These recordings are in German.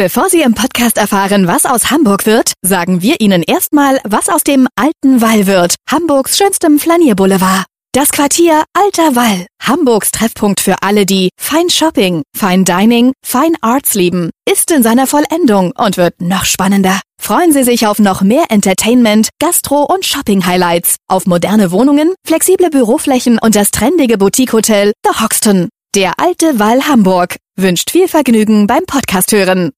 Bevor Sie im Podcast erfahren, was aus Hamburg wird, sagen wir Ihnen erstmal, was aus dem alten Wall wird, Hamburgs schönstem Flanierboulevard. Das Quartier Alter Wall, Hamburgs Treffpunkt für alle, die Fine Shopping, Fine Dining, Fine Arts lieben, ist in seiner Vollendung und wird noch spannender. Freuen Sie sich auf noch mehr Entertainment, Gastro- und Shopping-Highlights, auf moderne Wohnungen, flexible Büroflächen und das trendige Boutique-Hotel The Hoxton. Der alte Wall Hamburg wünscht viel Vergnügen beim Podcast hören.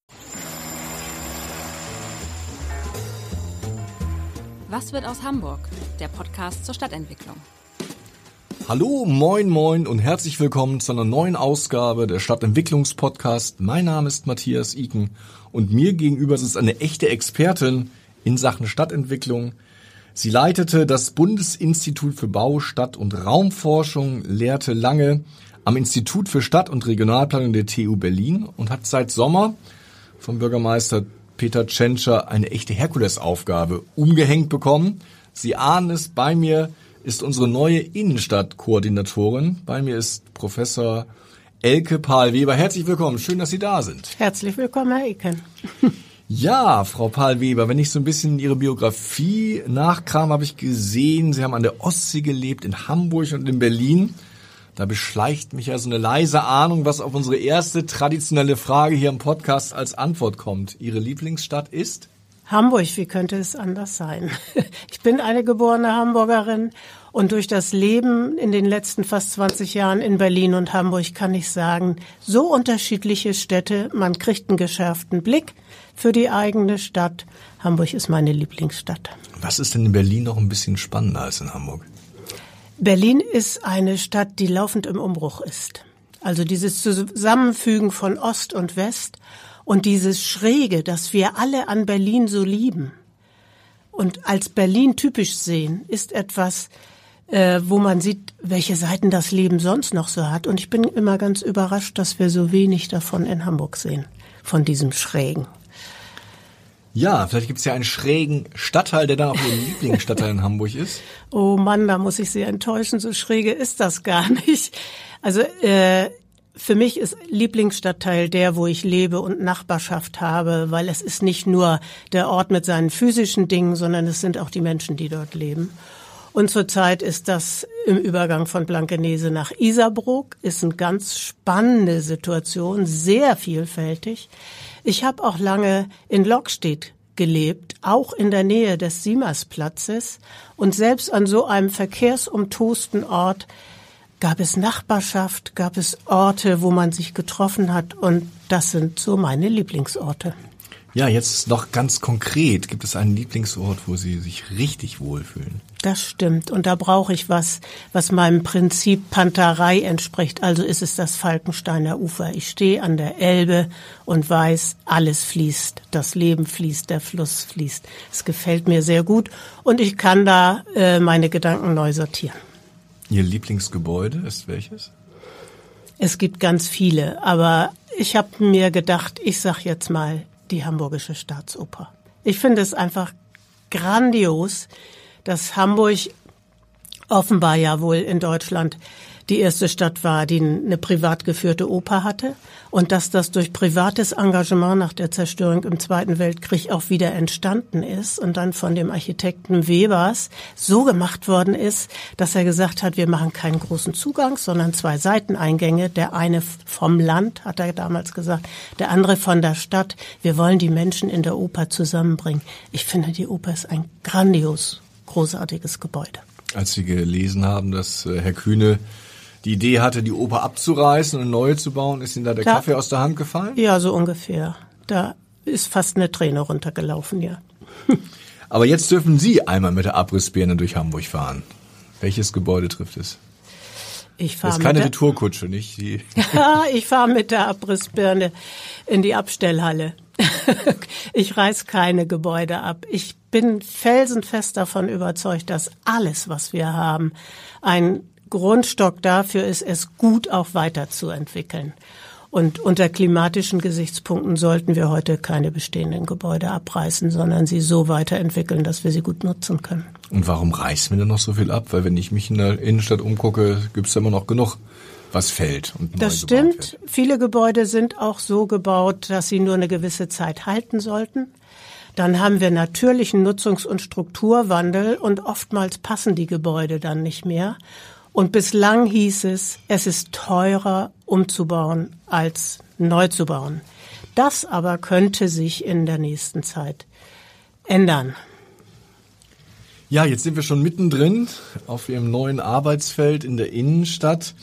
Was wird aus Hamburg? Der Podcast zur Stadtentwicklung. Hallo, moin, moin und herzlich willkommen zu einer neuen Ausgabe der Stadtentwicklungspodcast. Mein Name ist Matthias Iken und mir gegenüber ist eine echte Expertin in Sachen Stadtentwicklung. Sie leitete das Bundesinstitut für Bau, Stadt und Raumforschung, lehrte lange am Institut für Stadt- und Regionalplanung der TU Berlin und hat seit Sommer vom Bürgermeister Peter Tschentscher eine echte Herkulesaufgabe umgehängt bekommen. Sie ahnen es, bei mir ist unsere neue Innenstadtkoordinatorin. Bei mir ist Professor Elke Pahl-Weber. Herzlich willkommen. Schön, dass Sie da sind. Herzlich willkommen, Herr Eken. Ja, Frau Pahl-Weber, wenn ich so ein bisschen Ihre Biografie nachkram, habe ich gesehen, Sie haben an der Ostsee gelebt, in Hamburg und in Berlin. Da beschleicht mich ja so eine leise Ahnung, was auf unsere erste traditionelle Frage hier im Podcast als Antwort kommt. Ihre Lieblingsstadt ist? Hamburg, wie könnte es anders sein? Ich bin eine geborene Hamburgerin und durch das Leben in den letzten fast 20 Jahren in Berlin und Hamburg kann ich sagen, so unterschiedliche Städte, man kriegt einen geschärften Blick für die eigene Stadt. Hamburg ist meine Lieblingsstadt. Was ist denn in Berlin noch ein bisschen spannender als in Hamburg? Berlin ist eine Stadt, die laufend im Umbruch ist. Also dieses Zusammenfügen von Ost und West und dieses Schräge, das wir alle an Berlin so lieben und als Berlin typisch sehen, ist etwas, äh, wo man sieht, welche Seiten das Leben sonst noch so hat. Und ich bin immer ganz überrascht, dass wir so wenig davon in Hamburg sehen, von diesem Schrägen. Ja, vielleicht gibt es ja einen schrägen Stadtteil, der dann auch Ihr Lieblingsstadtteil in Hamburg ist. Oh Mann, da muss ich Sie enttäuschen, so schräge ist das gar nicht. Also äh, für mich ist Lieblingsstadtteil der, wo ich lebe und Nachbarschaft habe, weil es ist nicht nur der Ort mit seinen physischen Dingen, sondern es sind auch die Menschen, die dort leben. Und zurzeit ist das im Übergang von Blankenese nach Isarbrook, ist eine ganz spannende Situation, sehr vielfältig. Ich habe auch lange in Lockstedt gelebt, auch in der Nähe des Siemersplatzes. Und selbst an so einem verkehrsumtosten Ort gab es Nachbarschaft, gab es Orte, wo man sich getroffen hat. Und das sind so meine Lieblingsorte. Ja, jetzt noch ganz konkret. Gibt es einen Lieblingsort, wo Sie sich richtig wohlfühlen? Das stimmt. Und da brauche ich was, was meinem Prinzip Panterei entspricht. Also ist es das Falkensteiner Ufer. Ich stehe an der Elbe und weiß, alles fließt. Das Leben fließt, der Fluss fließt. Es gefällt mir sehr gut und ich kann da äh, meine Gedanken neu sortieren. Ihr Lieblingsgebäude ist welches? Es gibt ganz viele, aber ich habe mir gedacht, ich sag jetzt mal die Hamburgische Staatsoper. Ich finde es einfach grandios, dass Hamburg offenbar ja wohl in Deutschland die erste Stadt war, die eine privat geführte Oper hatte und dass das durch privates Engagement nach der Zerstörung im Zweiten Weltkrieg auch wieder entstanden ist und dann von dem Architekten Webers so gemacht worden ist, dass er gesagt hat, wir machen keinen großen Zugang, sondern zwei Seiteneingänge. Der eine vom Land, hat er damals gesagt, der andere von der Stadt. Wir wollen die Menschen in der Oper zusammenbringen. Ich finde, die Oper ist ein grandios großartiges Gebäude. Als Sie gelesen haben, dass äh, Herr Kühne die Idee hatte, die Oper abzureißen und neue zu bauen, ist Ihnen da der da, Kaffee aus der Hand gefallen? Ja, so ungefähr. Da ist fast eine Träne runtergelaufen, ja. Aber jetzt dürfen Sie einmal mit der Abrissbirne durch Hamburg fahren. Welches Gebäude trifft es? Ich fahre das ist keine Retourkutsche, nicht? Die ich fahre mit der Abrissbirne in die Abstellhalle. ich reiß keine Gebäude ab. Ich bin felsenfest davon überzeugt, dass alles, was wir haben, ein Grundstock dafür ist, es gut auch weiterzuentwickeln. Und unter klimatischen Gesichtspunkten sollten wir heute keine bestehenden Gebäude abreißen, sondern sie so weiterentwickeln, dass wir sie gut nutzen können. Und warum reißen wir denn noch so viel ab? Weil wenn ich mich in der Innenstadt umgucke, gibt es immer noch genug was fällt. Und das stimmt. Viele Gebäude sind auch so gebaut, dass sie nur eine gewisse Zeit halten sollten. Dann haben wir natürlichen Nutzungs- und Strukturwandel und oftmals passen die Gebäude dann nicht mehr. Und bislang hieß es, es ist teurer umzubauen als neu zu bauen. Das aber könnte sich in der nächsten Zeit ändern. Ja, jetzt sind wir schon mittendrin auf Ihrem neuen Arbeitsfeld in der Innenstadt.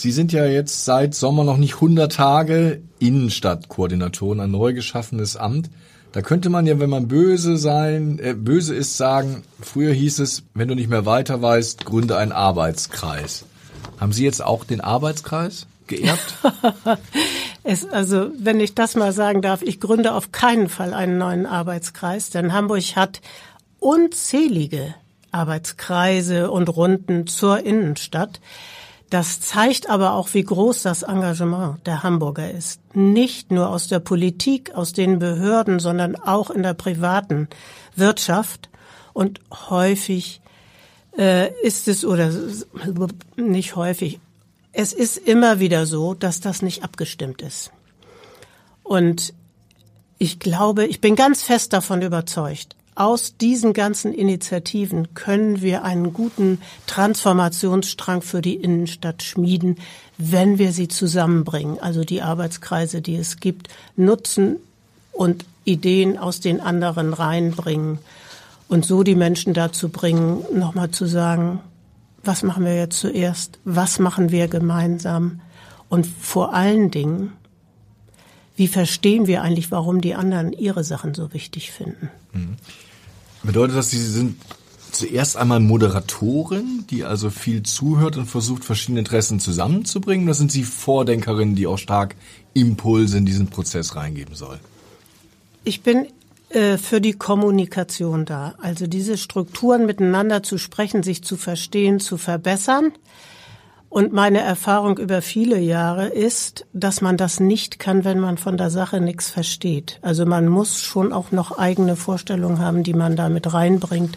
Sie sind ja jetzt seit Sommer noch nicht 100 Tage Innenstadtkoordinatoren, ein neu geschaffenes Amt. Da könnte man ja, wenn man böse sein, äh, böse ist, sagen, früher hieß es, wenn du nicht mehr weiter weißt, gründe einen Arbeitskreis. Haben Sie jetzt auch den Arbeitskreis geerbt? es, also, wenn ich das mal sagen darf, ich gründe auf keinen Fall einen neuen Arbeitskreis, denn Hamburg hat unzählige Arbeitskreise und Runden zur Innenstadt. Das zeigt aber auch, wie groß das Engagement der Hamburger ist. Nicht nur aus der Politik, aus den Behörden, sondern auch in der privaten Wirtschaft. Und häufig äh, ist es, oder nicht häufig, es ist immer wieder so, dass das nicht abgestimmt ist. Und ich glaube, ich bin ganz fest davon überzeugt, aus diesen ganzen Initiativen können wir einen guten Transformationsstrang für die Innenstadt schmieden, wenn wir sie zusammenbringen, also die Arbeitskreise, die es gibt, nutzen und Ideen aus den anderen reinbringen und so die Menschen dazu bringen, nochmal zu sagen, was machen wir jetzt zuerst, was machen wir gemeinsam und vor allen Dingen, wie verstehen wir eigentlich, warum die anderen ihre Sachen so wichtig finden? Mhm. Bedeutet das, Sie sind zuerst einmal Moderatorin, die also viel zuhört und versucht, verschiedene Interessen zusammenzubringen? Oder sind Sie Vordenkerin, die auch stark Impulse in diesen Prozess reingeben soll? Ich bin äh, für die Kommunikation da. Also diese Strukturen miteinander zu sprechen, sich zu verstehen, zu verbessern. Und meine Erfahrung über viele Jahre ist, dass man das nicht kann, wenn man von der Sache nichts versteht. Also man muss schon auch noch eigene Vorstellungen haben, die man da mit reinbringt.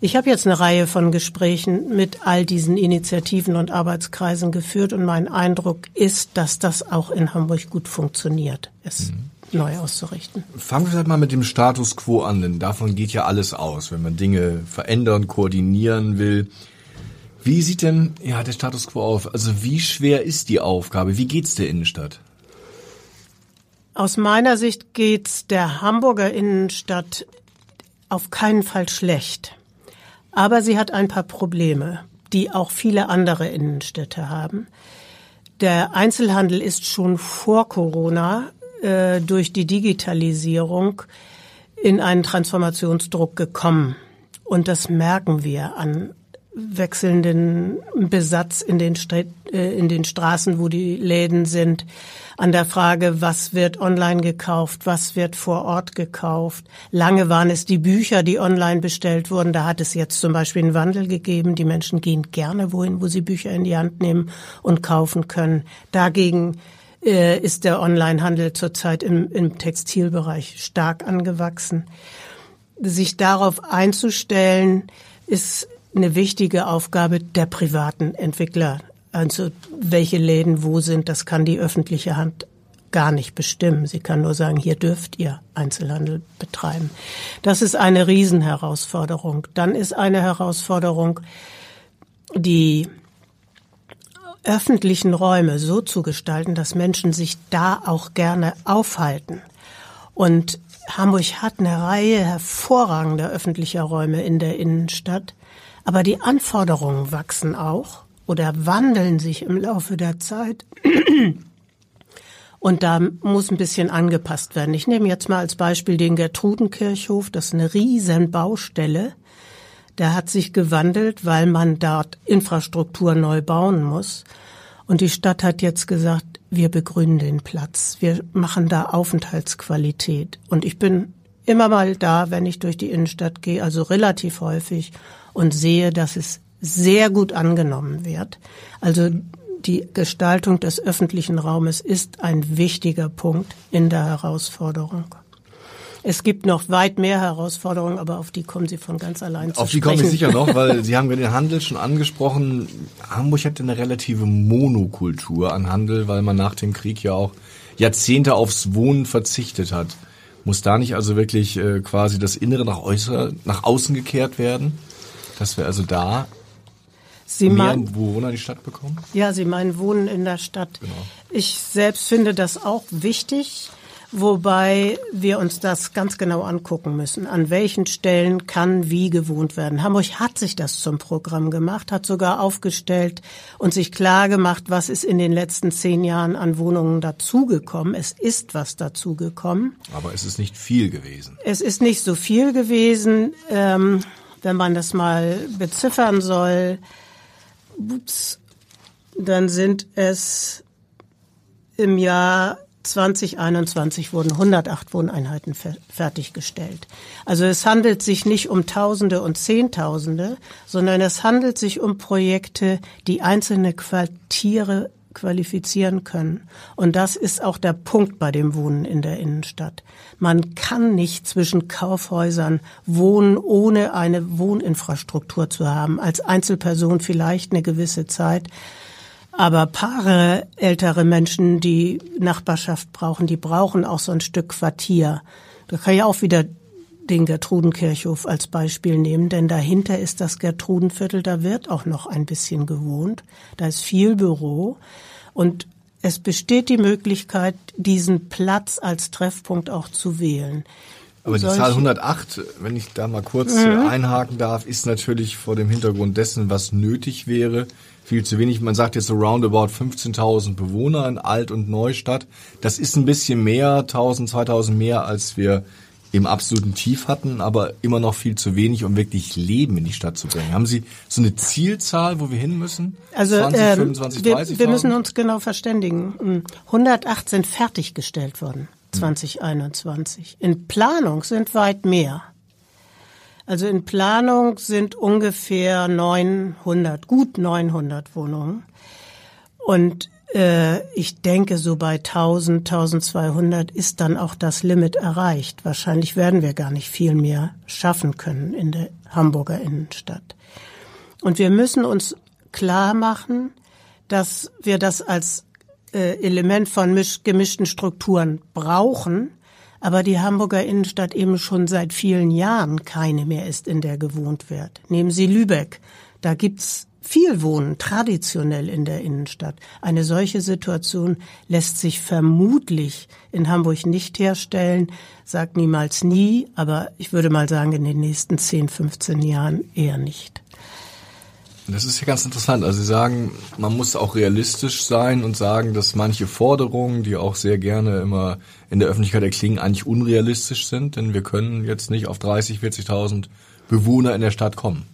Ich habe jetzt eine Reihe von Gesprächen mit all diesen Initiativen und Arbeitskreisen geführt und mein Eindruck ist, dass das auch in Hamburg gut funktioniert, es mhm. neu auszurichten. Fangen wir vielleicht mal mit dem Status quo an, denn davon geht ja alles aus, wenn man Dinge verändern, koordinieren will. Wie sieht denn ja der Status quo auf? Also wie schwer ist die Aufgabe? Wie geht's der Innenstadt? Aus meiner Sicht geht's der Hamburger Innenstadt auf keinen Fall schlecht. Aber sie hat ein paar Probleme, die auch viele andere Innenstädte haben. Der Einzelhandel ist schon vor Corona äh, durch die Digitalisierung in einen Transformationsdruck gekommen. Und das merken wir an wechselnden Besatz in den, St äh, in den Straßen, wo die Läden sind, an der Frage, was wird online gekauft, was wird vor Ort gekauft. Lange waren es die Bücher, die online bestellt wurden. Da hat es jetzt zum Beispiel einen Wandel gegeben. Die Menschen gehen gerne wohin, wo sie Bücher in die Hand nehmen und kaufen können. Dagegen äh, ist der Onlinehandel zurzeit im, im Textilbereich stark angewachsen. Sich darauf einzustellen, ist eine wichtige Aufgabe der privaten Entwickler. Also welche Läden wo sind, das kann die öffentliche Hand gar nicht bestimmen. Sie kann nur sagen, hier dürft ihr Einzelhandel betreiben. Das ist eine Riesenherausforderung. Dann ist eine Herausforderung, die öffentlichen Räume so zu gestalten, dass Menschen sich da auch gerne aufhalten. Und Hamburg hat eine Reihe hervorragender öffentlicher Räume in der Innenstadt. Aber die Anforderungen wachsen auch oder wandeln sich im Laufe der Zeit. Und da muss ein bisschen angepasst werden. Ich nehme jetzt mal als Beispiel den Gertrudenkirchhof. Das ist eine riesen Baustelle. Der hat sich gewandelt, weil man dort Infrastruktur neu bauen muss. Und die Stadt hat jetzt gesagt, wir begrünen den Platz. Wir machen da Aufenthaltsqualität. Und ich bin immer mal da, wenn ich durch die Innenstadt gehe, also relativ häufig und sehe, dass es sehr gut angenommen wird. Also die Gestaltung des öffentlichen Raumes ist ein wichtiger Punkt in der Herausforderung. Es gibt noch weit mehr Herausforderungen, aber auf die kommen Sie von ganz allein zu Auf die komme ich sicher noch, weil Sie haben den Handel schon angesprochen. Hamburg hat eine relative Monokultur an Handel, weil man nach dem Krieg ja auch Jahrzehnte aufs Wohnen verzichtet hat. Muss da nicht also wirklich äh, quasi das Innere nach, äußer, nach außen gekehrt werden? Dass wir also da Sie mehr Bewohner in die Stadt bekommen? ja, Sie meinen Wohnen in der Stadt. Genau. Ich selbst finde das auch wichtig, wobei wir uns das ganz genau angucken müssen. An welchen Stellen kann wie gewohnt werden? Hamburg hat sich das zum Programm gemacht, hat sogar aufgestellt und sich klar gemacht, was ist in den letzten zehn Jahren an Wohnungen dazugekommen. Es ist was dazugekommen. Aber es ist nicht viel gewesen. Es ist nicht so viel gewesen, ähm, wenn man das mal beziffern soll. Ups, dann sind es im Jahr 2021 wurden 108 Wohneinheiten fer fertiggestellt. Also es handelt sich nicht um Tausende und Zehntausende, sondern es handelt sich um Projekte, die einzelne Quartiere qualifizieren können. Und das ist auch der Punkt bei dem Wohnen in der Innenstadt. Man kann nicht zwischen Kaufhäusern wohnen, ohne eine Wohninfrastruktur zu haben. Als Einzelperson vielleicht eine gewisse Zeit. Aber Paare, ältere Menschen, die Nachbarschaft brauchen, die brauchen auch so ein Stück Quartier. Da kann ich auch wieder den Gertrudenkirchhof als Beispiel nehmen, denn dahinter ist das Gertrudenviertel, da wird auch noch ein bisschen gewohnt. Da ist viel Büro und es besteht die Möglichkeit, diesen Platz als Treffpunkt auch zu wählen. Aber die Zahl 108, wenn ich da mal kurz Mhm. einhaken darf, ist natürlich vor dem Hintergrund dessen, was nötig wäre, viel zu wenig. Man sagt jetzt so roundabout 15.000 Bewohner in Alt- und Neustadt. Das ist ein bisschen mehr, 1.000, 2.000 mehr, als wir im absoluten Tief hatten, aber immer noch viel zu wenig, um wirklich Leben in die Stadt zu bringen. Haben Sie so eine Zielzahl, wo wir hin müssen? Also 20, ähm, 25, wir, 30? wir müssen uns genau verständigen. 108 sind fertiggestellt worden 2021. In Planung sind weit mehr. Also in Planung sind ungefähr 900, gut 900 Wohnungen. Und äh, ich denke, so bei 1000, 1200 ist dann auch das Limit erreicht. Wahrscheinlich werden wir gar nicht viel mehr schaffen können in der Hamburger Innenstadt. Und wir müssen uns klar machen, dass wir das als äh, Element von misch gemischten Strukturen brauchen, aber die Hamburger Innenstadt eben schon seit vielen Jahren keine mehr ist, in der gewohnt wird. Nehmen Sie Lübeck, da gibt's viel Wohnen traditionell in der Innenstadt. Eine solche Situation lässt sich vermutlich in Hamburg nicht herstellen, sagt niemals nie, aber ich würde mal sagen, in den nächsten 10, 15 Jahren eher nicht. Das ist ja ganz interessant. Also Sie sagen, man muss auch realistisch sein und sagen, dass manche Forderungen, die auch sehr gerne immer in der Öffentlichkeit erklingen, eigentlich unrealistisch sind, denn wir können jetzt nicht auf 30, 40.000 Bewohner in der Stadt kommen.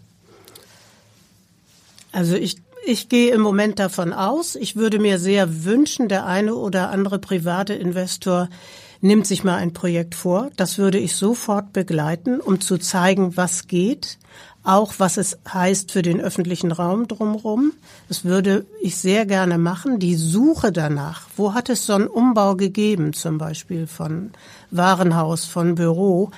Also ich, ich gehe im Moment davon aus, ich würde mir sehr wünschen, der eine oder andere private Investor nimmt sich mal ein Projekt vor. Das würde ich sofort begleiten, um zu zeigen, was geht, auch was es heißt für den öffentlichen Raum drumherum. Das würde ich sehr gerne machen. Die Suche danach, wo hat es so einen Umbau gegeben, zum Beispiel von Warenhaus, von Büro,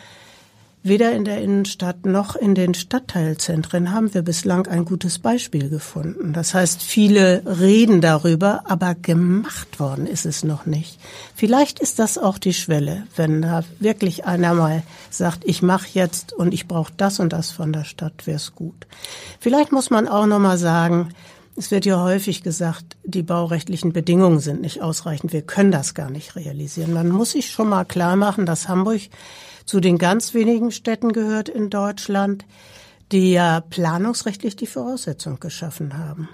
Weder in der Innenstadt noch in den Stadtteilzentren haben wir bislang ein gutes Beispiel gefunden. Das heißt, viele reden darüber, aber gemacht worden ist es noch nicht. Vielleicht ist das auch die Schwelle, wenn da wirklich einer mal sagt, ich mache jetzt und ich brauche das und das von der Stadt, wäre es gut. Vielleicht muss man auch noch mal sagen, es wird ja häufig gesagt, die baurechtlichen Bedingungen sind nicht ausreichend. Wir können das gar nicht realisieren. Man muss sich schon mal klar machen, dass Hamburg zu den ganz wenigen Städten gehört in Deutschland, die ja planungsrechtlich die Voraussetzung geschaffen haben.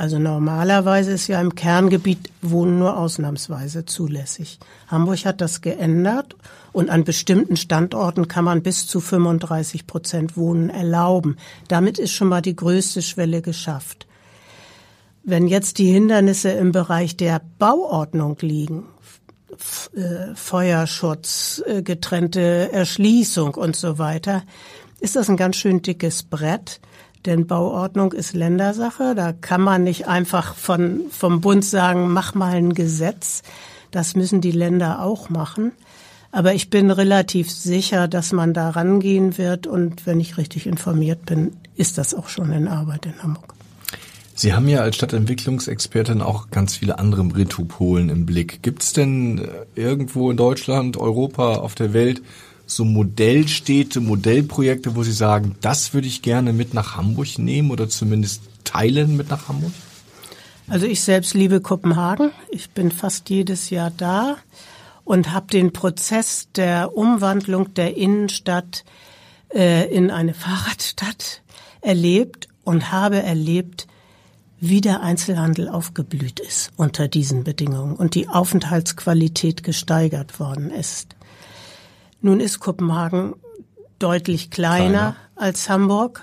Also normalerweise ist ja im Kerngebiet Wohnen nur ausnahmsweise zulässig. Hamburg hat das geändert und an bestimmten Standorten kann man bis zu 35 Prozent Wohnen erlauben. Damit ist schon mal die größte Schwelle geschafft. Wenn jetzt die Hindernisse im Bereich der Bauordnung liegen, äh, Feuerschutz, äh, getrennte Erschließung und so weiter, ist das ein ganz schön dickes Brett. Denn Bauordnung ist Ländersache. Da kann man nicht einfach von, vom Bund sagen, mach mal ein Gesetz. Das müssen die Länder auch machen. Aber ich bin relativ sicher, dass man da rangehen wird. Und wenn ich richtig informiert bin, ist das auch schon in Arbeit in Hamburg. Sie haben ja als Stadtentwicklungsexpertin auch ganz viele andere Metropolen im Blick. Gibt es denn äh, irgendwo in Deutschland, Europa, auf der Welt so Modellstädte, Modellprojekte, wo Sie sagen, das würde ich gerne mit nach Hamburg nehmen oder zumindest teilen mit nach Hamburg? Also ich selbst liebe Kopenhagen. Ich bin fast jedes Jahr da und habe den Prozess der Umwandlung der Innenstadt äh, in eine Fahrradstadt erlebt und habe erlebt, wie der Einzelhandel aufgeblüht ist unter diesen Bedingungen und die Aufenthaltsqualität gesteigert worden ist. Nun ist Kopenhagen deutlich kleiner, kleiner. als Hamburg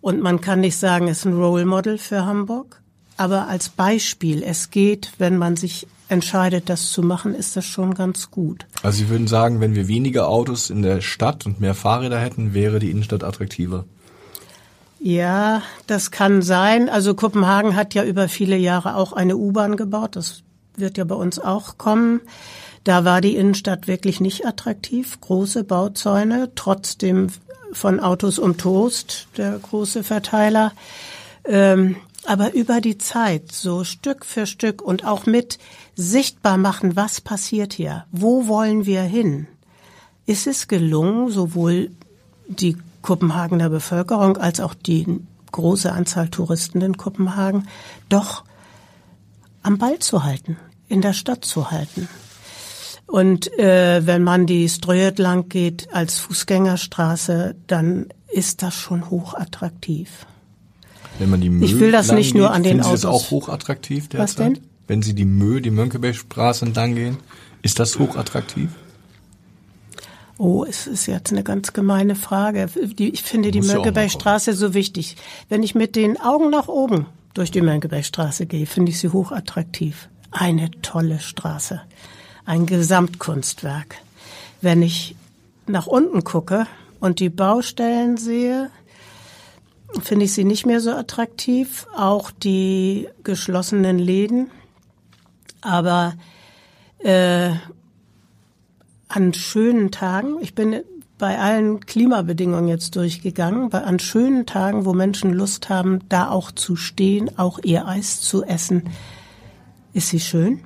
und man kann nicht sagen, es ist ein Role Model für Hamburg. Aber als Beispiel, es geht, wenn man sich entscheidet, das zu machen, ist das schon ganz gut. Also Sie würden sagen, wenn wir weniger Autos in der Stadt und mehr Fahrräder hätten, wäre die Innenstadt attraktiver? Ja, das kann sein. Also Kopenhagen hat ja über viele Jahre auch eine U-Bahn gebaut. Das wird ja bei uns auch kommen. Da war die Innenstadt wirklich nicht attraktiv. Große Bauzäune, trotzdem von Autos um Toast, der große Verteiler. Ähm, aber über die Zeit, so Stück für Stück und auch mit sichtbar machen, was passiert hier, wo wollen wir hin, ist es gelungen, sowohl die Kopenhagener Bevölkerung als auch die große Anzahl Touristen in Kopenhagen doch am Ball zu halten, in der Stadt zu halten. Und äh, wenn man die Ströet lang geht als Fußgängerstraße, dann ist das schon hochattraktiv. Wenn man die Mö ich will das nicht nur an den Autos. Ist das auch hochattraktiv derzeit? Was denn? Wenn Sie die Mö, die Mönckebergstraße entlang gehen, ist das hochattraktiv? Oh, es ist jetzt eine ganz gemeine Frage. Ich finde die Mönckebergstraße so wichtig. Wenn ich mit den Augen nach oben durch die Mönckebergstraße gehe, finde ich sie hochattraktiv. Eine tolle Straße. Ein Gesamtkunstwerk. Wenn ich nach unten gucke und die Baustellen sehe, finde ich sie nicht mehr so attraktiv. Auch die geschlossenen Läden. Aber äh, an schönen Tagen, ich bin bei allen Klimabedingungen jetzt durchgegangen, bei, an schönen Tagen, wo Menschen Lust haben, da auch zu stehen, auch ihr Eis zu essen, ist sie schön.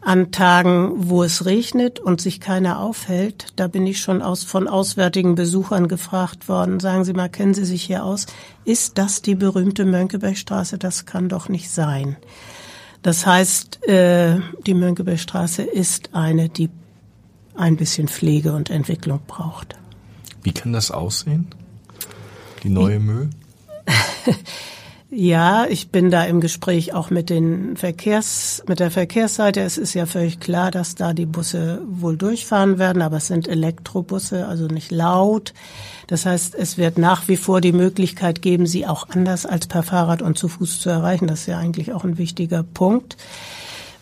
An Tagen, wo es regnet und sich keiner aufhält, da bin ich schon aus, von auswärtigen Besuchern gefragt worden. Sagen Sie mal, kennen Sie sich hier aus? Ist das die berühmte Mönckebergstraße? Das kann doch nicht sein. Das heißt, äh, die Mönckebergstraße ist eine, die ein bisschen Pflege und Entwicklung braucht. Wie kann das aussehen? Die neue Müll? Ja, ich bin da im Gespräch auch mit den Verkehrs, mit der Verkehrsseite. Es ist ja völlig klar, dass da die Busse wohl durchfahren werden, aber es sind Elektrobusse, also nicht laut. Das heißt, es wird nach wie vor die Möglichkeit geben, sie auch anders als per Fahrrad und zu Fuß zu erreichen. Das ist ja eigentlich auch ein wichtiger Punkt.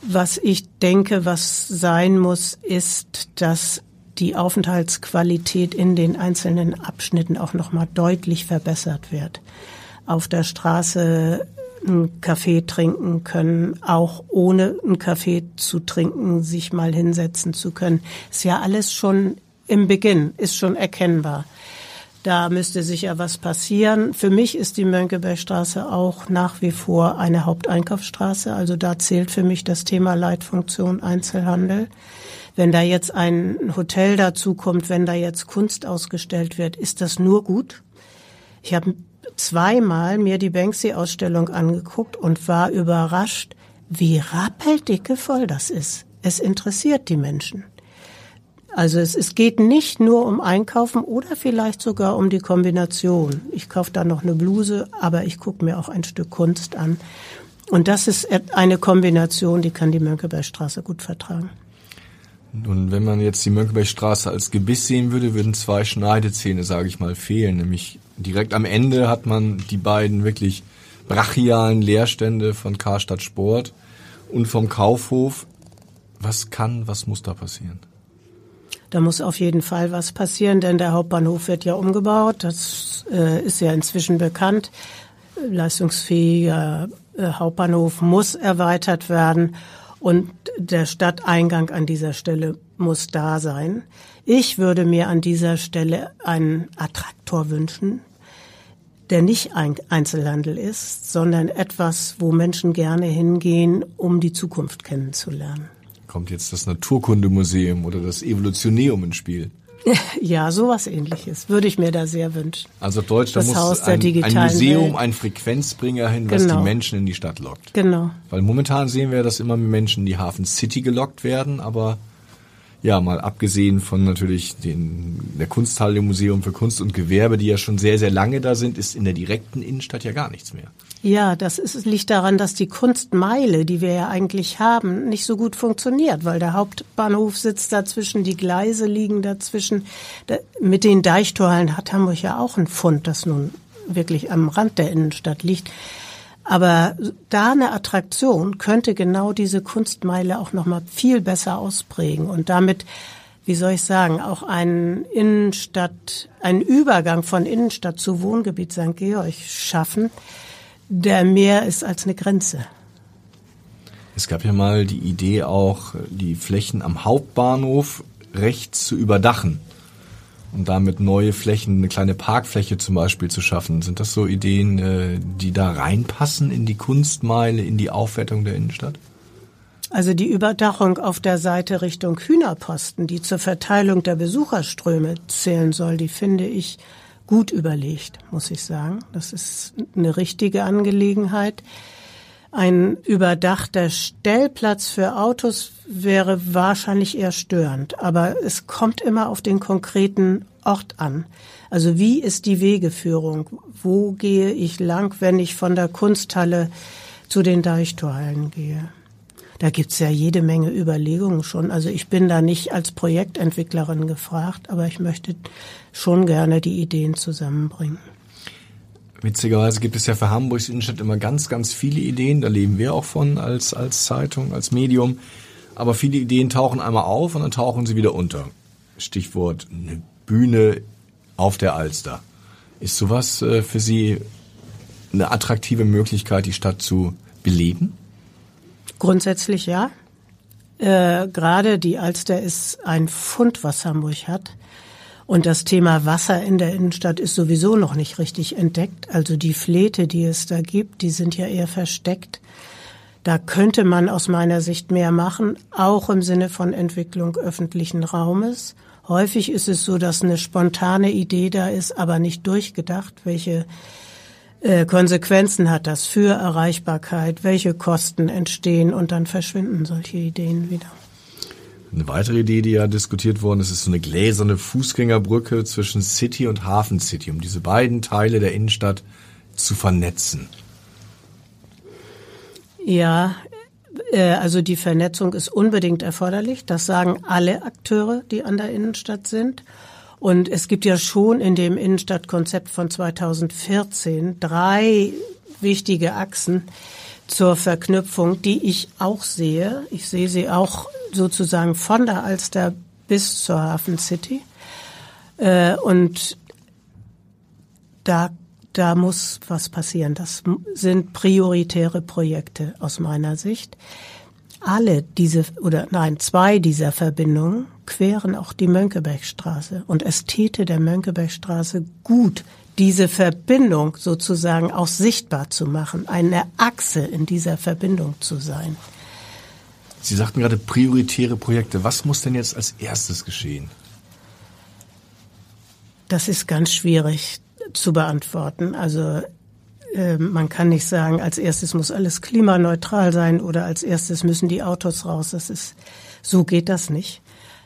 Was ich denke, was sein muss, ist, dass die Aufenthaltsqualität in den einzelnen Abschnitten auch noch mal deutlich verbessert wird auf der Straße einen Kaffee trinken können, auch ohne einen Kaffee zu trinken, sich mal hinsetzen zu können. Ist ja alles schon im Beginn, ist schon erkennbar. Da müsste sicher was passieren. Für mich ist die Mönckebergstraße auch nach wie vor eine Haupteinkaufsstraße. Also da zählt für mich das Thema Leitfunktion Einzelhandel. Wenn da jetzt ein Hotel dazukommt, wenn da jetzt Kunst ausgestellt wird, ist das nur gut. Ich habe zweimal mir die Banksy-Ausstellung angeguckt und war überrascht, wie rappeldicke voll das ist. Es interessiert die Menschen. Also es, es geht nicht nur um Einkaufen oder vielleicht sogar um die Kombination. Ich kaufe da noch eine Bluse, aber ich gucke mir auch ein Stück Kunst an. Und das ist eine Kombination, die kann die Mönckebergstraße gut vertragen. Und wenn man jetzt die Mönckebergstraße als Gebiss sehen würde, würden zwei Schneidezähne, sage ich mal, fehlen. Nämlich direkt am Ende hat man die beiden wirklich brachialen Leerstände von Karstadt Sport und vom Kaufhof. Was kann, was muss da passieren? Da muss auf jeden Fall was passieren, denn der Hauptbahnhof wird ja umgebaut. Das äh, ist ja inzwischen bekannt. Leistungsfähiger äh, Hauptbahnhof muss erweitert werden und der Stadteingang an dieser Stelle muss da sein. Ich würde mir an dieser Stelle einen Attraktor wünschen, der nicht ein Einzelhandel ist, sondern etwas, wo Menschen gerne hingehen, um die Zukunft kennenzulernen. Kommt jetzt das Naturkundemuseum oder das Evolutioneum ins Spiel? Ja, sowas ähnliches würde ich mir da sehr wünschen. Also auf Deutsch, da Das muss Haus ein, ein Museum, Welt. ein Frequenzbringer hin, was Genau. die Menschen in die Stadt lockt. Genau. Weil momentan sehen wir, dass immer mehr Menschen in die Hafen City gelockt werden, aber ja, mal abgesehen von natürlich den, der Kunsthalle Museum für Kunst und Gewerbe, die ja schon sehr, sehr lange da sind, ist in der direkten Innenstadt ja gar nichts mehr. Ja, das ist, liegt daran, dass die Kunstmeile, die wir ja eigentlich haben, nicht so gut funktioniert, weil der Hauptbahnhof sitzt dazwischen, die Gleise liegen dazwischen. Da, mit den Deichtorhallen hat Hamburg ja auch einen Fund, das nun wirklich am Rand der Innenstadt liegt. Aber da eine Attraktion könnte genau diese Kunstmeile auch noch mal viel besser ausprägen und damit, wie soll ich sagen, auch einen Innenstadt, einen Übergang von Innenstadt zu Wohngebiet St. Georg schaffen, der mehr ist als eine Grenze. Es gab ja mal die Idee auch, die Flächen am Hauptbahnhof rechts zu überdachen und damit neue Flächen, eine kleine Parkfläche zum Beispiel zu schaffen. Sind das so Ideen, äh, die da reinpassen in die Kunstmeile, in die Aufwertung der Innenstadt? Also die Überdachung auf der Seite Richtung Hühnerposten, die zur Verteilung der Besucherströme zählen soll, die finde ich gut überlegt, muss ich sagen. Das ist eine richtige Angelegenheit. Ein überdachter Stellplatz für Autos wäre wahrscheinlich eher störend, aber es kommt immer auf den konkreten Ort an. Also wie ist die Wegeführung? Wo gehe ich lang, wenn ich von der Kunsthalle zu den Deichtorhallen gehe? Da gibt's ja jede Menge Überlegungen schon. Also ich bin da nicht als Projektentwicklerin gefragt, aber ich möchte schon gerne die Ideen zusammenbringen. Witzigerweise gibt es ja für Hamburgs Innenstadt immer ganz, ganz viele Ideen. Da leben wir auch von als, als Zeitung, als Medium. Aber viele Ideen tauchen einmal auf und dann tauchen sie wieder unter. Stichwort eine Bühne auf der Alster. Ist sowas äh, für Sie eine attraktive Möglichkeit, die Stadt zu beleben? Grundsätzlich ja. Äh, Gerade die Alster ist ein Fund, was Hamburg hat. Und das Thema Wasser in der Innenstadt ist sowieso noch nicht richtig entdeckt. Also die Fläte, die es da gibt, die sind ja eher versteckt. Da könnte man aus meiner Sicht mehr machen, auch im Sinne von Entwicklung öffentlichen Raumes. Häufig ist es so, dass eine spontane Idee da ist, aber nicht durchgedacht, welche äh, Konsequenzen hat das für Erreichbarkeit, welche Kosten entstehen und dann verschwinden solche Ideen wieder. Eine weitere Idee, die ja diskutiert worden ist, ist so eine gläserne Fußgängerbrücke zwischen City und Hafen City, um diese beiden Teile der Innenstadt zu vernetzen. Ja, äh, also die Vernetzung ist unbedingt erforderlich. Das sagen alle Akteure, die an der Innenstadt sind. Und es gibt ja schon in dem Innenstadtkonzept von 2014 drei wichtige Achsen zur Verknüpfung, die ich auch sehe. Ich sehe sie auch sozusagen von der Alster bis zur Hafen City. Äh, Und da, da muss was passieren. Das sind prioritäre Projekte aus meiner Sicht. Alle diese, oder nein, zwei dieser Verbindungen queren auch die Mönckebergstraße. Und es täte der Mönckebergstraße gut, diese Verbindung sozusagen auch sichtbar zu machen, eine Achse in dieser Verbindung zu sein. Sie sagten gerade prioritäre Projekte. Was muss denn jetzt als erstes geschehen? Das ist ganz schwierig zu beantworten. Also äh, man kann nicht sagen, als erstes muss alles klimaneutral sein oder als erstes müssen die Autos raus. Das ist so geht das nicht.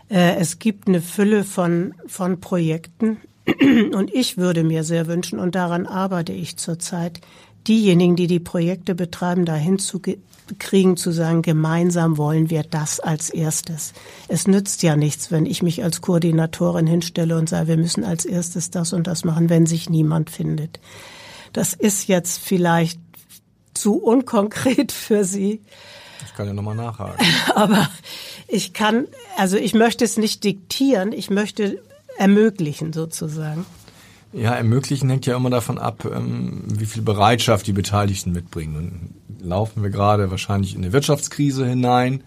Äh, es gibt eine Fülle von von Projekten und ich würde mir sehr wünschen und daran arbeite ich zurzeit, diejenigen, die die Projekte betreiben, dahin zu ge- kriegen, zu sagen, gemeinsam wollen wir das als erstes. Es nützt ja nichts, wenn ich mich als Koordinatorin hinstelle und sage, wir müssen als erstes das und das machen, wenn sich niemand findet. Das ist jetzt vielleicht zu unkonkret für Sie, Ich kann ja nochmal nachhaken. aber ich kann, also ich möchte es nicht diktieren, ich möchte ermöglichen sozusagen. Ja, ermöglichen hängt ja immer davon ab, ähm, wie viel Bereitschaft die Beteiligten mitbringen. Und laufen wir gerade wahrscheinlich in eine Wirtschaftskrise hinein,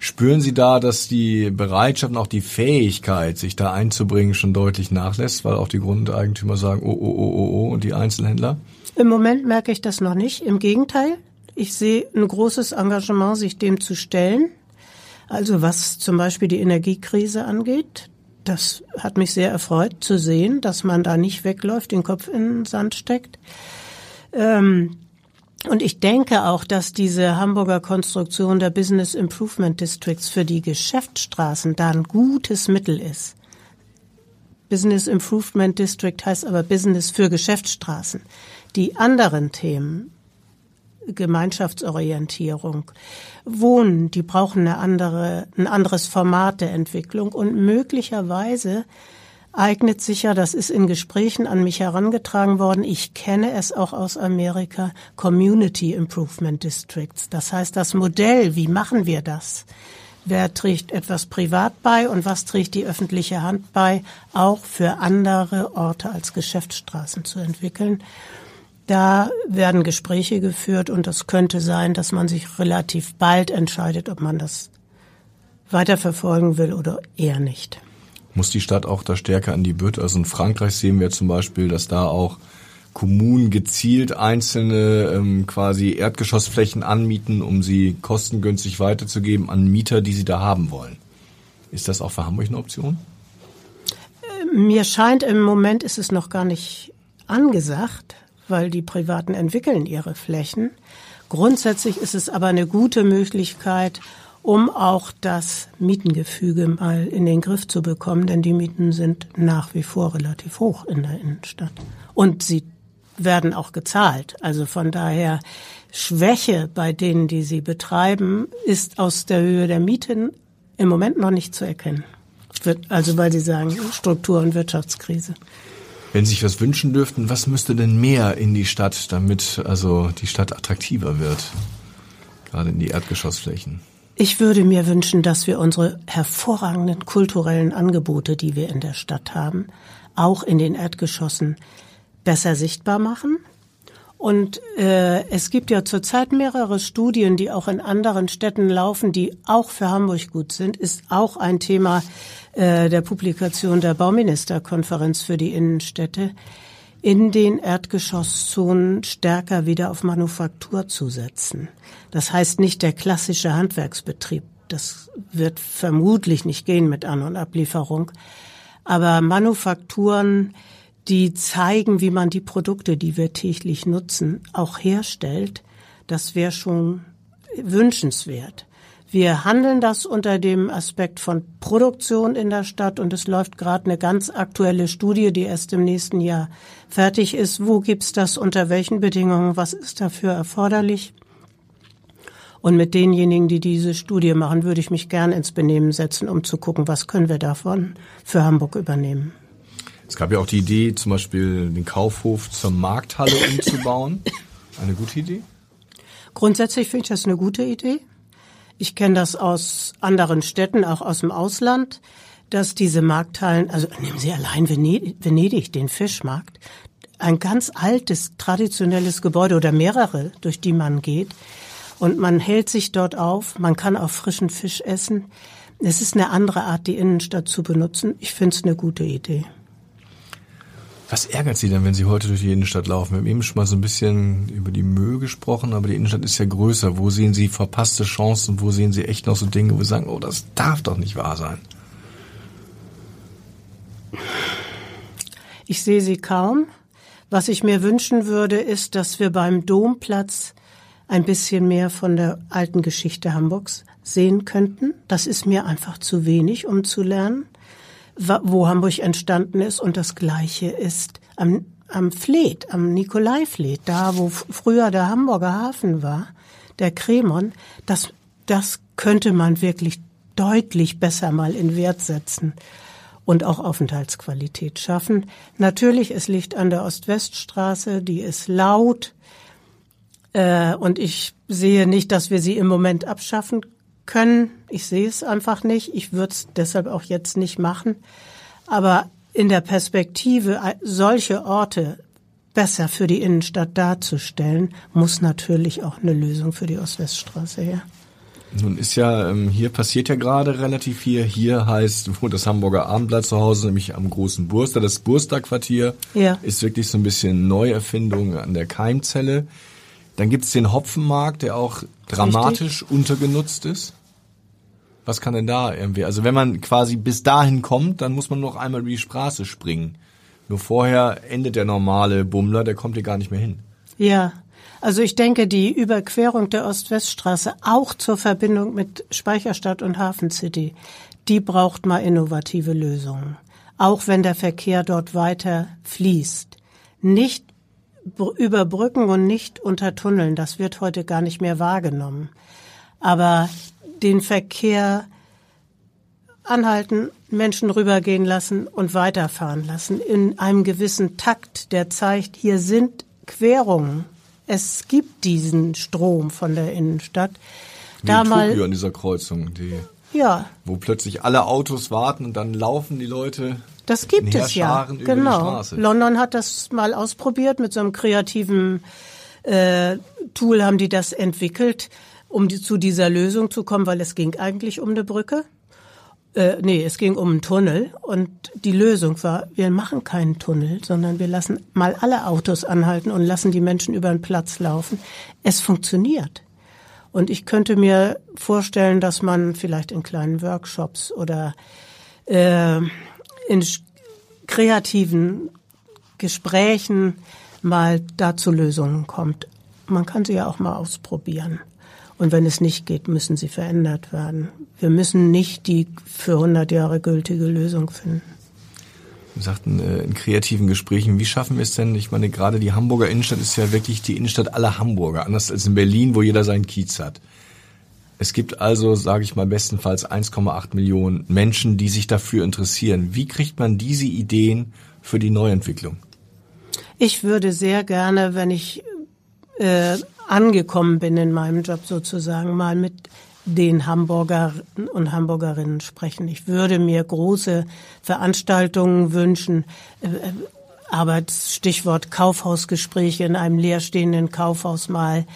Spüren Sie da, dass die Bereitschaft und auch die Fähigkeit, sich da einzubringen, schon deutlich nachlässt, weil auch die Grundeigentümer sagen, oh, oh, oh, oh, oh, und die Einzelhändler? Im Moment merke ich das noch nicht. Im Gegenteil, ich sehe ein großes Engagement, sich dem zu stellen. Also was zum Beispiel die Energiekrise angeht, das hat mich sehr erfreut zu sehen, dass man da nicht wegläuft, den Kopf in den Sand steckt. Ähm, und ich denke auch, dass diese Hamburger Konstruktion der Business Improvement Districts für die Geschäftsstraßen da ein gutes Mittel ist. Business Improvement District heißt aber Business für Geschäftsstraßen. Die anderen Themen, Gemeinschaftsorientierung, Wohnen, die brauchen eine andere, ein anderes Format der Entwicklung und möglicherweise eignet sich ja, das ist in Gesprächen an mich herangetragen worden, ich kenne es auch aus Amerika, Community Improvement Districts. Das heißt, das Modell, wie machen wir das? Wer trägt etwas privat bei und was trägt die öffentliche Hand bei, auch für andere Orte als Geschäftsstraßen zu entwickeln? Da werden Gespräche geführt und es könnte sein, dass man sich relativ bald entscheidet, ob man das weiterverfolgen will oder eher nicht. Muss die Stadt auch da stärker an die Bütt? Also in Frankreich sehen wir zum Beispiel, dass da auch Kommunen gezielt einzelne ähm, quasi Erdgeschossflächen anmieten, um sie kostengünstig weiterzugeben an Mieter, die sie da haben wollen. Ist das auch für Hamburg eine Option? Mir scheint im Moment ist es noch gar nicht angesagt weil die Privaten entwickeln ihre Flächen. Grundsätzlich ist es aber eine gute Möglichkeit, um auch das Mietengefüge mal in den Griff zu bekommen, denn die Mieten sind nach wie vor relativ hoch in der Innenstadt. Und sie werden auch gezahlt. Also von daher Schwäche bei denen, die sie betreiben, ist aus der Höhe der Mieten im Moment noch nicht zu erkennen. Also weil Sie sagen Struktur- und Wirtschaftskrise. Wenn Sie sich was wünschen dürften, was müsste denn mehr in die Stadt, damit also die Stadt attraktiver wird? Gerade in die Erdgeschossflächen. Ich würde mir wünschen, dass wir unsere hervorragenden kulturellen Angebote, die wir in der Stadt haben, auch in den Erdgeschossen besser sichtbar machen. Und äh, es gibt ja zurzeit mehrere Studien, die auch in anderen Städten laufen, die auch für Hamburg gut sind. Ist auch ein Thema äh, der Publikation der Bauministerkonferenz für die Innenstädte, in den Erdgeschosszonen stärker wieder auf Manufaktur zu setzen. Das heißt nicht der klassische Handwerksbetrieb. Das wird vermutlich nicht gehen mit An- und Ablieferung. Aber Manufakturen, die zeigen, wie man die Produkte, die wir täglich nutzen, auch herstellt, das wäre schon wünschenswert. Wir handeln das unter dem Aspekt von Produktion in der Stadt und es läuft gerade eine ganz aktuelle Studie, die erst im nächsten Jahr fertig ist. Wo gibt's das, unter welchen Bedingungen, was ist dafür erforderlich? Und mit denjenigen, die diese Studie machen, würde ich mich gern ins Benehmen setzen, um zu gucken, was können wir davon für Hamburg übernehmen. Es gab ja auch die Idee, zum Beispiel den Kaufhof zur Markthalle umzubauen. Eine gute Idee? Grundsätzlich finde ich das eine gute Idee. Ich kenne das aus anderen Städten, auch aus dem Ausland, dass diese Markthallen, also nehmen Sie allein Venedig, den Fischmarkt, ein ganz altes, traditionelles Gebäude oder mehrere, durch die man geht. Und man hält sich dort auf, man kann auch frischen Fisch essen. Es ist eine andere Art, die Innenstadt zu benutzen. Ich finde es eine gute Idee. Was ärgert Sie denn, wenn Sie heute durch die Innenstadt laufen? Wir haben eben schon mal so ein bisschen über die Mühe gesprochen, aber die Innenstadt ist ja größer. Wo sehen Sie verpasste Chancen? Wo sehen Sie echt noch so Dinge, wo Sie sagen, oh, das darf doch nicht wahr sein? Ich sehe sie kaum. Was ich mir wünschen würde, ist, dass wir beim Domplatz ein bisschen mehr von der alten Geschichte Hamburgs sehen könnten. Das ist mir einfach zu wenig, um zu lernen wo Hamburg entstanden ist. Und das Gleiche ist am, am Fleet, am Nikolai-Fleet, da wo früher der Hamburger Hafen war, der Kremon. Das, das könnte man wirklich deutlich besser mal in Wert setzen und auch Aufenthaltsqualität schaffen. Natürlich, es liegt an der Ost-West-Straße, die ist laut. Äh, und ich sehe nicht, dass wir sie im Moment abschaffen können. Ich sehe es einfach nicht. Ich würde es deshalb auch jetzt nicht machen. Aber in der Perspektive, äh, solche Orte besser für die Innenstadt darzustellen, muss natürlich auch eine Lösung für die Ostweststraße her. Nun ist ja, ähm, hier passiert ja gerade relativ viel. Hier heißt, das Hamburger Abendblatt zu Hause, nämlich am großen Burster, das Burster-Quartier, Ja. ist wirklich so ein bisschen Neuerfindung an der Keimzelle. Dann gibt's den Hopfenmarkt, der auch dramatisch untergenutzt ist. Was kann denn da irgendwie? Also wenn man quasi bis dahin kommt, dann muss man noch einmal über die Straße springen. Nur vorher endet der normale Bummler, der kommt hier gar nicht mehr hin. Ja, also ich denke, die Überquerung der Ost-West-Straße auch zur Verbindung mit Speicherstadt und Hafen City, die braucht mal innovative Lösungen. Auch wenn der Verkehr dort weiter fließt. Nicht über Brücken und nicht unter Tunneln, das wird heute gar nicht mehr wahrgenommen. Aber den Verkehr anhalten, Menschen rübergehen lassen und weiterfahren lassen in einem gewissen Takt, der zeigt, hier sind Querungen. Es gibt diesen Strom von der Innenstadt. Da Tokio mal, an dieser Kreuzung, die, ja, wo plötzlich alle Autos warten und dann laufen die Leute. das gibt es ja. Die Genau. Straße. London hat das mal ausprobiert mit so einem kreativen äh, Tool haben die das entwickelt, um die, zu dieser Lösung zu kommen, weil es ging eigentlich um eine Brücke. Äh, nee, es ging um einen Tunnel und die Lösung war, wir machen keinen Tunnel, sondern wir lassen mal alle Autos anhalten und lassen die Menschen über den Platz laufen. Es funktioniert. Und ich könnte mir vorstellen, dass man vielleicht in kleinen Workshops oder äh, in kreativen Gesprächen mal da zu Lösungen kommt. Man kann sie ja auch mal ausprobieren. Und wenn es nicht geht, müssen sie verändert werden. Wir müssen nicht die für 100 Jahre gültige Lösung finden. Wir sagten äh, in kreativen Gesprächen, wie schaffen wir es denn? Ich meine, gerade die Hamburger Innenstadt ist ja wirklich die Innenstadt aller Hamburger, anders als in Berlin, wo jeder seinen Kiez hat. Es gibt also, sage ich mal, bestenfalls 1,8 Millionen Menschen, die sich dafür interessieren. Wie kriegt man diese Ideen für die Neuentwicklung? Ich würde sehr gerne, wenn ich äh, angekommen bin in meinem Job sozusagen, mal mit den Hamburger und Hamburgerinnen sprechen. Ich würde mir große Veranstaltungen wünschen, äh, äh, Arbeitsstichwort Kaufhausgespräche in einem leerstehenden Kaufhaus mal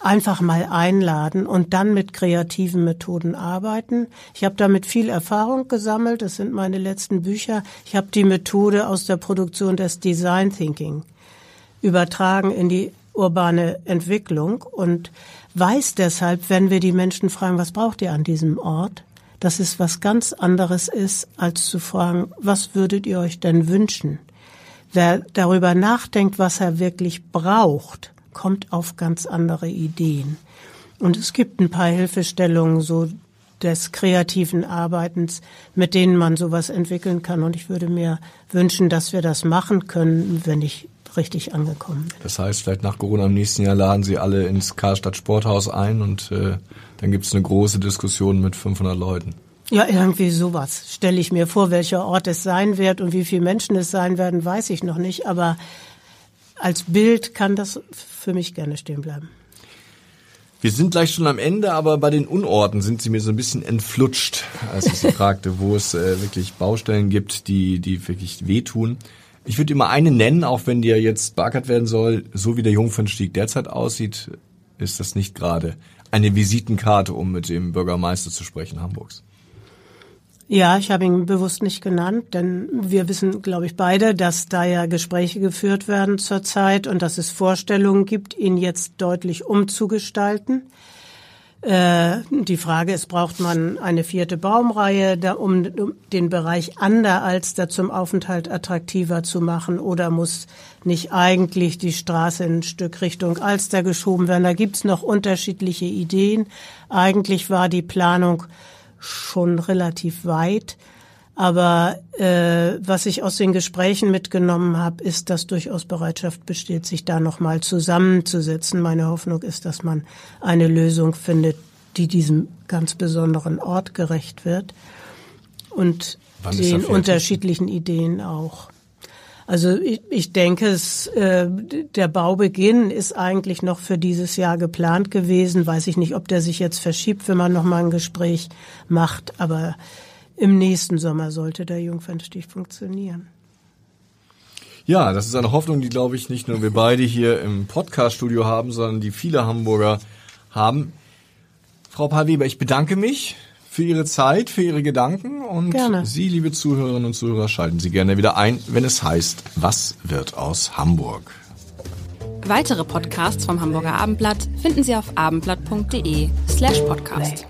einfach mal einladen und dann mit kreativen Methoden arbeiten. Ich habe damit viel Erfahrung gesammelt. Das sind meine letzten Bücher. Ich habe die Methode aus der Produktion des Design Thinking übertragen in die urbane Entwicklung und weiß deshalb, wenn wir die Menschen fragen, was braucht ihr an diesem Ort, dass es was ganz anderes ist, als zu fragen, was würdet ihr euch denn wünschen? Wer darüber nachdenkt, was er wirklich braucht, kommt auf ganz andere Ideen. Und es gibt ein paar Hilfestellungen so des kreativen Arbeitens, mit denen man sowas entwickeln kann. Und ich würde mir wünschen, dass wir das machen können, wenn ich richtig angekommen. Das heißt, vielleicht nach Corona im nächsten Jahr laden Sie alle ins Karstadt Sporthaus ein und äh, dann gibt es eine große Diskussion mit 500 Leuten. Ja, irgendwie sowas stelle ich mir vor. Welcher Ort es sein wird und wie viele Menschen es sein werden, weiß ich noch nicht. Aber als Bild kann das für mich gerne stehen bleiben. Wir sind gleich schon am Ende, aber bei den Unorten sind sie mir so ein bisschen entflutscht, als ich sie fragte, wo es äh, wirklich Baustellen gibt, die, die wirklich wehtun. Ich würde immer eine nennen, auch wenn ja jetzt beackert werden soll. So wie der Jungfernstieg derzeit aussieht, ist das nicht gerade eine Visitenkarte, um mit dem Bürgermeister zu sprechen Hamburgs. Ja, ich habe ihn bewusst nicht genannt, denn wir wissen, glaube ich, beide, dass da ja Gespräche geführt werden zurzeit und dass es Vorstellungen gibt, ihn jetzt deutlich umzugestalten. Äh, die Frage ist, braucht man eine vierte Baumreihe, um, den Bereich an der Alster zum Aufenthalt attraktiver zu machen oder muss nicht eigentlich die Straße ein Stück Richtung Alster geschoben werden? Da gibt's noch unterschiedliche Ideen. Eigentlich war die Planung schon relativ weit. Aber äh, was ich aus den Gesprächen mitgenommen habe, ist, dass durchaus Bereitschaft besteht, sich da nochmal zusammenzusetzen. Meine Hoffnung ist, dass man eine Lösung findet, die diesem ganz besonderen Ort gerecht wird und Wann den unterschiedlichen Ideen auch. Also ich, ich denke, es, äh, der Baubeginn ist eigentlich noch für dieses Jahr geplant gewesen. Weiß ich nicht, ob der sich jetzt verschiebt, wenn man noch mal ein Gespräch macht. Aber im nächsten Sommer sollte der Jungfernstich funktionieren. Ja, das ist eine Hoffnung, die, glaube ich, nicht nur wir beide hier im Podcast-Studio haben, sondern die viele Hamburger haben. Frau Pahl-Weber, ich bedanke mich für Ihre Zeit, für Ihre Gedanken und Gerne. Sie, liebe Zuhörerinnen und Zuhörer, schalten Sie gerne wieder ein, wenn es heißt, was wird aus Hamburg? Weitere Podcasts vom Hamburger Abendblatt finden Sie auf abendblatt.de slash podcast.